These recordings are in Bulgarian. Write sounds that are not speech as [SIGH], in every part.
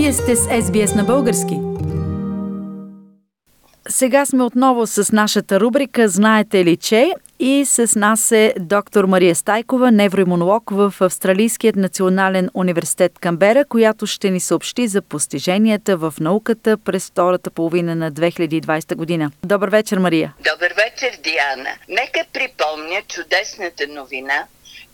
Вие сте с SBS на български. Сега сме отново с нашата рубрика Знаете ли че? И с нас е доктор Мария Стайкова, невроимунолог в Австралийският национален университет Камбера, която ще ни съобщи за постиженията в науката през втората половина на 2020 година. Добър вечер, Мария. Добър вечер, Диана. Нека припомня чудесната новина,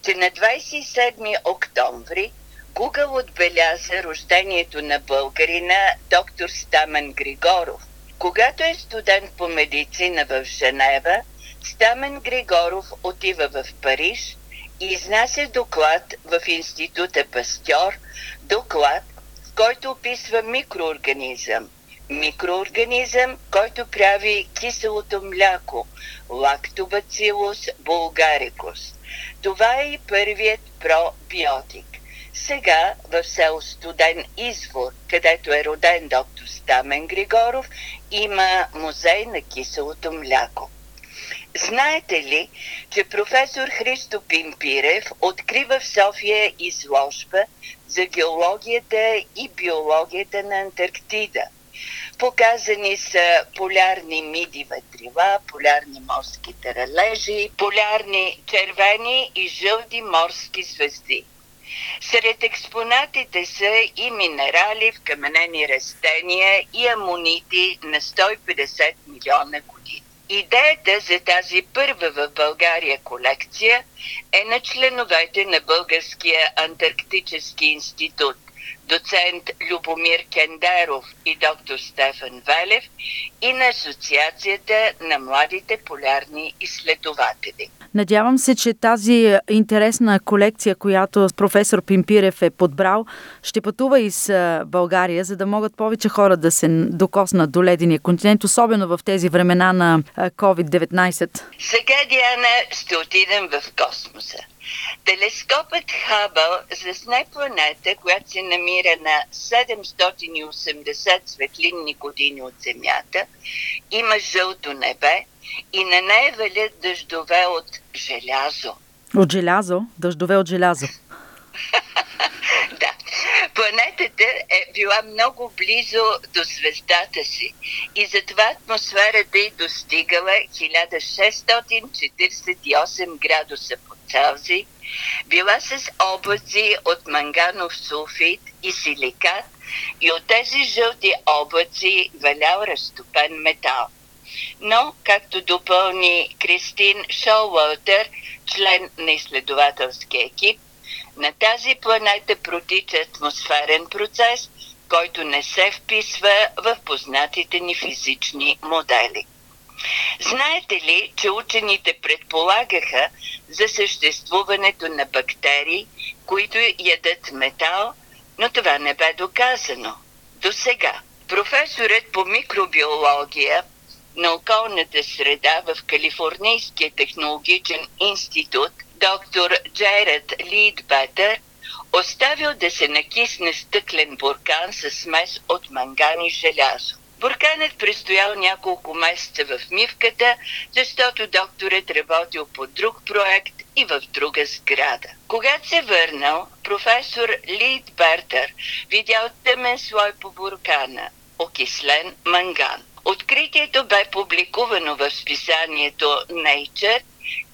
че на 27 октомври Google отбеляза рождението на българина доктор Стамен Григоров. Когато е студент по медицина в Женева, Стамен Григоров отива в Париж и изнася доклад в Института Пастьор, доклад, в който описва микроорганизъм. Микроорганизъм, който прави киселото мляко, лактобацилус булгарикус. Това е и първият пробиотик. Сега в село Студен Извор, където е роден доктор Стамен Григоров, има музей на киселото мляко. Знаете ли, че професор Христо Пимпирев открива в София изложба за геологията и биологията на Антарктида? Показани са полярни миди ветрила, полярни морски таралежи, полярни червени и жълти морски звезди. Сред експонатите са и минерали, вкаменени растения и амонити на 150 милиона години. Идеята за тази първа в България колекция е на членовете на Българския антарктически институт доцент Любомир Кендеров и доктор Стефан Велев и на Асоциацията на младите полярни изследователи. Надявам се, че тази интересна колекция, която професор Пимпирев е подбрал, ще пътува из България, за да могат повече хора да се докоснат до ледения континент, особено в тези времена на COVID-19. Сега, Диана, ще отидем в космоса. Телескопът Хабъл засне планета, която се намира на 780 светлинни години от Земята, има жълто небе и на нея валят дъждове от желязо. От желязо? Дъждове от желязо. [LAUGHS] да. Планетата е била много близо до звездата си и затова атмосферата й достигала 1648 градуса по Целзий, била с облаци от манганов сулфид и силикат и от тези жълти облаци валял разтопен метал. Но, както допълни Кристин Шоуълтер, член на изследователския екип, на тази планета протича атмосферен процес, който не се вписва в познатите ни физични модели. Знаете ли, че учените предполагаха за съществуването на бактерии, които ядат метал, но това не бе доказано. До сега. Професорът по микробиология на околната среда в Калифорнийския технологичен институт доктор Джеред Лидбетър оставил да се накисне стъклен буркан с смес от манган и желязо. Бурканът престоял няколко месеца в мивката, защото докторът работил по друг проект и в друга сграда. Когато се върнал, професор Лид Бертер видял тъмен слой по буркана, окислен манган. Откритието бе публикувано в списанието Nature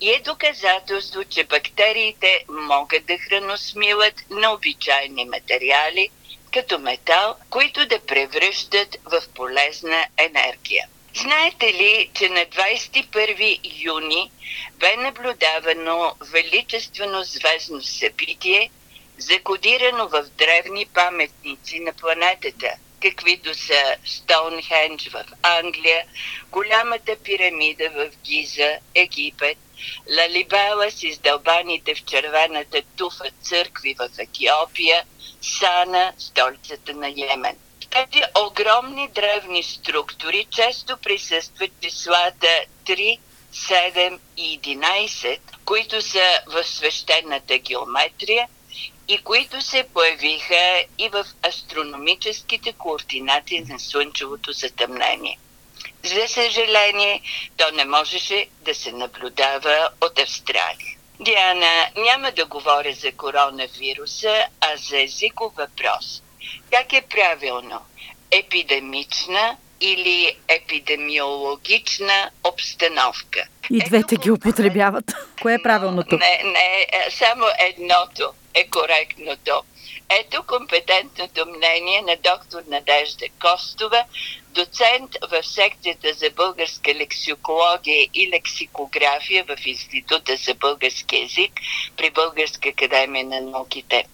и е доказателство, че бактериите могат да храносмилат на обичайни материали, като метал, които да превръщат в полезна енергия. Знаете ли, че на 21 юни бе наблюдавано величествено звездно събитие, закодирано в древни паметници на планетата – каквито са Стоунхендж в Англия, голямата пирамида в Гиза, Египет, Лалибела с издълбаните в червената туфа църкви в Етиопия, Сана, столицата на Йемен. Тези огромни древни структури често присъстват числата 3, 7 и 11, които са в свещената геометрия – и които се появиха и в астрономическите координати на Слънчевото затъмнение. За съжаление, то не можеше да се наблюдава от Австралия. Диана, няма да говоря за коронавируса, а за езиков въпрос. Как е правилно? Епидемична или епидемиологична обстановка. И двете Ето, ги употребяват. Кое е правилното? Не, не, е, само едното е коректното. Компетентното мнение на доктор Надежда Костова, доцент в секцията за българска лексикология и лексикография в Института за български язик при Българска академия на науките.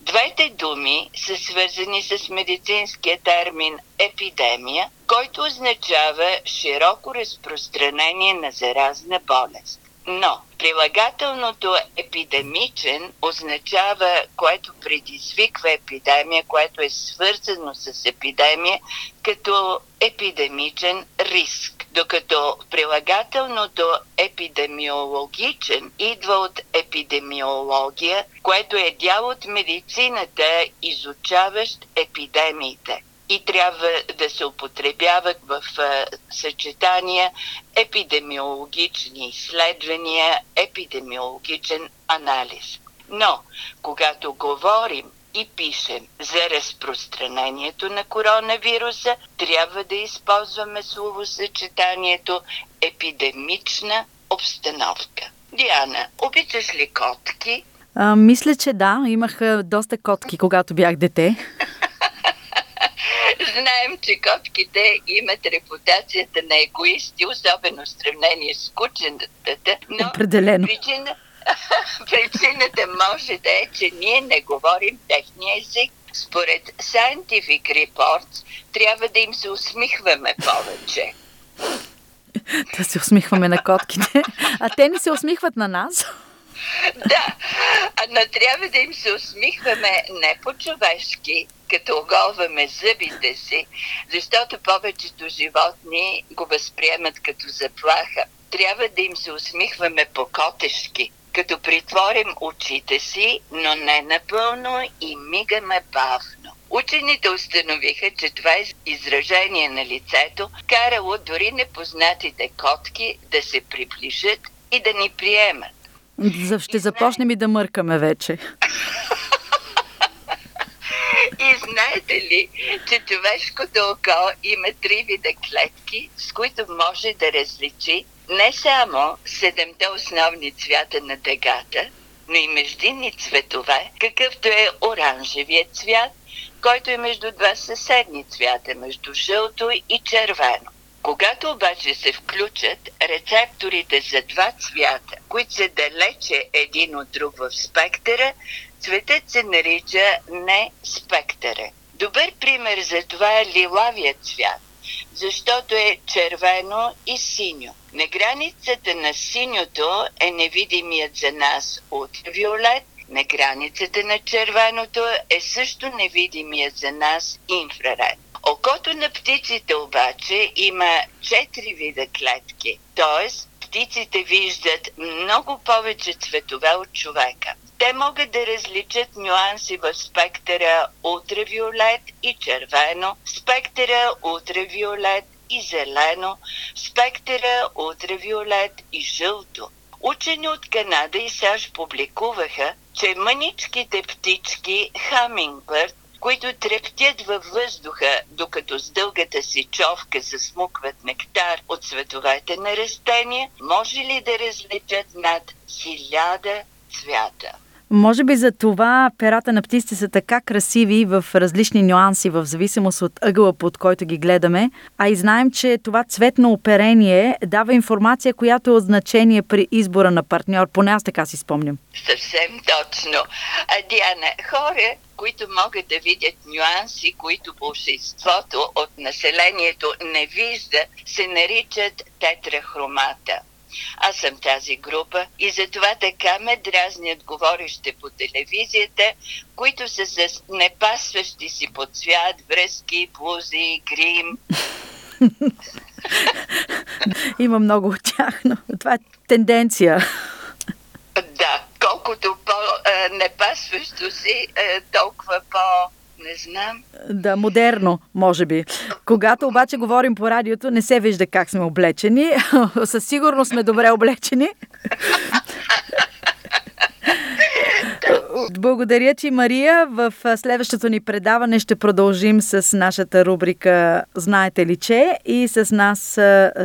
Двете думи са свързани с медицинския термин епидемия, който означава широко разпространение на заразна болест. Но прилагателното епидемичен означава, което предизвиква епидемия, което е свързано с епидемия, като епидемичен риск. Докато прилагателното епидемиологичен идва от епидемиология, което е дял от медицината, изучаващ епидемиите и трябва да се употребяват в съчетания епидемиологични изследвания, епидемиологичен анализ. Но, когато говорим и пишем за разпространението на коронавируса, трябва да използваме словосъчетанието епидемична обстановка. Диана, обичаш ли котки? А, мисля, че да. Имах доста котки, когато бях дете. Знаем, че котките имат репутацията на егоисти, особено в сравнение с кучетата. Но Определено. Причина, [LAUGHS] причината може да е, че ние не говорим техния език. Според Scientific Reports трябва да им се усмихваме повече. [LAUGHS] Да се усмихваме на котките. А те ни се усмихват на нас. [LAUGHS] Да, но трябва да им се усмихваме не по-човешки, като оголваме зъбите си, защото повечето животни го възприемат като заплаха. Трябва да им се усмихваме по-котешки, като притворим очите си, но не напълно и мигаме бавно. Учените установиха, че това изражение на лицето карало дори непознатите котки да се приближат и да ни приемат. Ще започнем и да мъркаме вече. И знаете ли, че човешкото око има три вида клетки, с които може да различи не само седемте основни цвята на дъгата, но и междинни цветове, какъвто е оранжевият цвят, който е между два съседни цвята, между жълто и червено. Когато обаче се включат рецепторите за два цвята, които са далече един от друг в спектъра, цветът се нарича не спектъра. Добър пример за това е лилавият цвят, защото е червено и синьо. На границата на синьото е невидимият за нас ултравиолет, на границата на червеното е също невидимият за нас инфраред. Окото на птиците обаче има четири вида клетки, т.е. птиците виждат много повече цветове от човека. Те могат да различат нюанси в спектъра ултравиолет и червено, спектъра ултравиолет и зелено, спектъра ултравиолет и жълто. Учени от Канада и САЩ публикуваха, че мъничките птички Хамингбърд които трептят във въздуха, докато с дългата си човка засмукват нектар от цветовете на растения, може ли да различат над хиляда цвята? Може би за това перата на птиците са така красиви в различни нюанси, в зависимост от ъгъла, под който ги гледаме. А и знаем, че това цветно оперение дава информация, която е от значение при избора на партньор. Поне аз така си спомням. Съвсем точно. А Диана, хора, които могат да видят нюанси, които большинството от населението не вижда, се наричат тетрахромата. Аз съм тази група и затова така ме дразнят говорище по телевизията, които са с непасващи си по цвят, връзки, блузи, грим. [LAUGHS] Има много от тях, но това е тенденция. Да, колкото по-непасващо си, толкова по- не знам. Да, модерно, може би. Когато обаче говорим по радиото, не се вижда как сме облечени. [LAUGHS] Със сигурност сме добре облечени. [LAUGHS] Благодаря ти, Мария. В следващото ни предаване ще продължим с нашата рубрика Знаете ли че? И с нас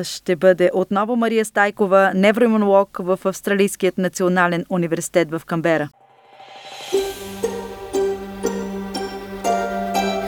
ще бъде отново Мария Стайкова, невроимунолог в Австралийският национален университет в Камбера.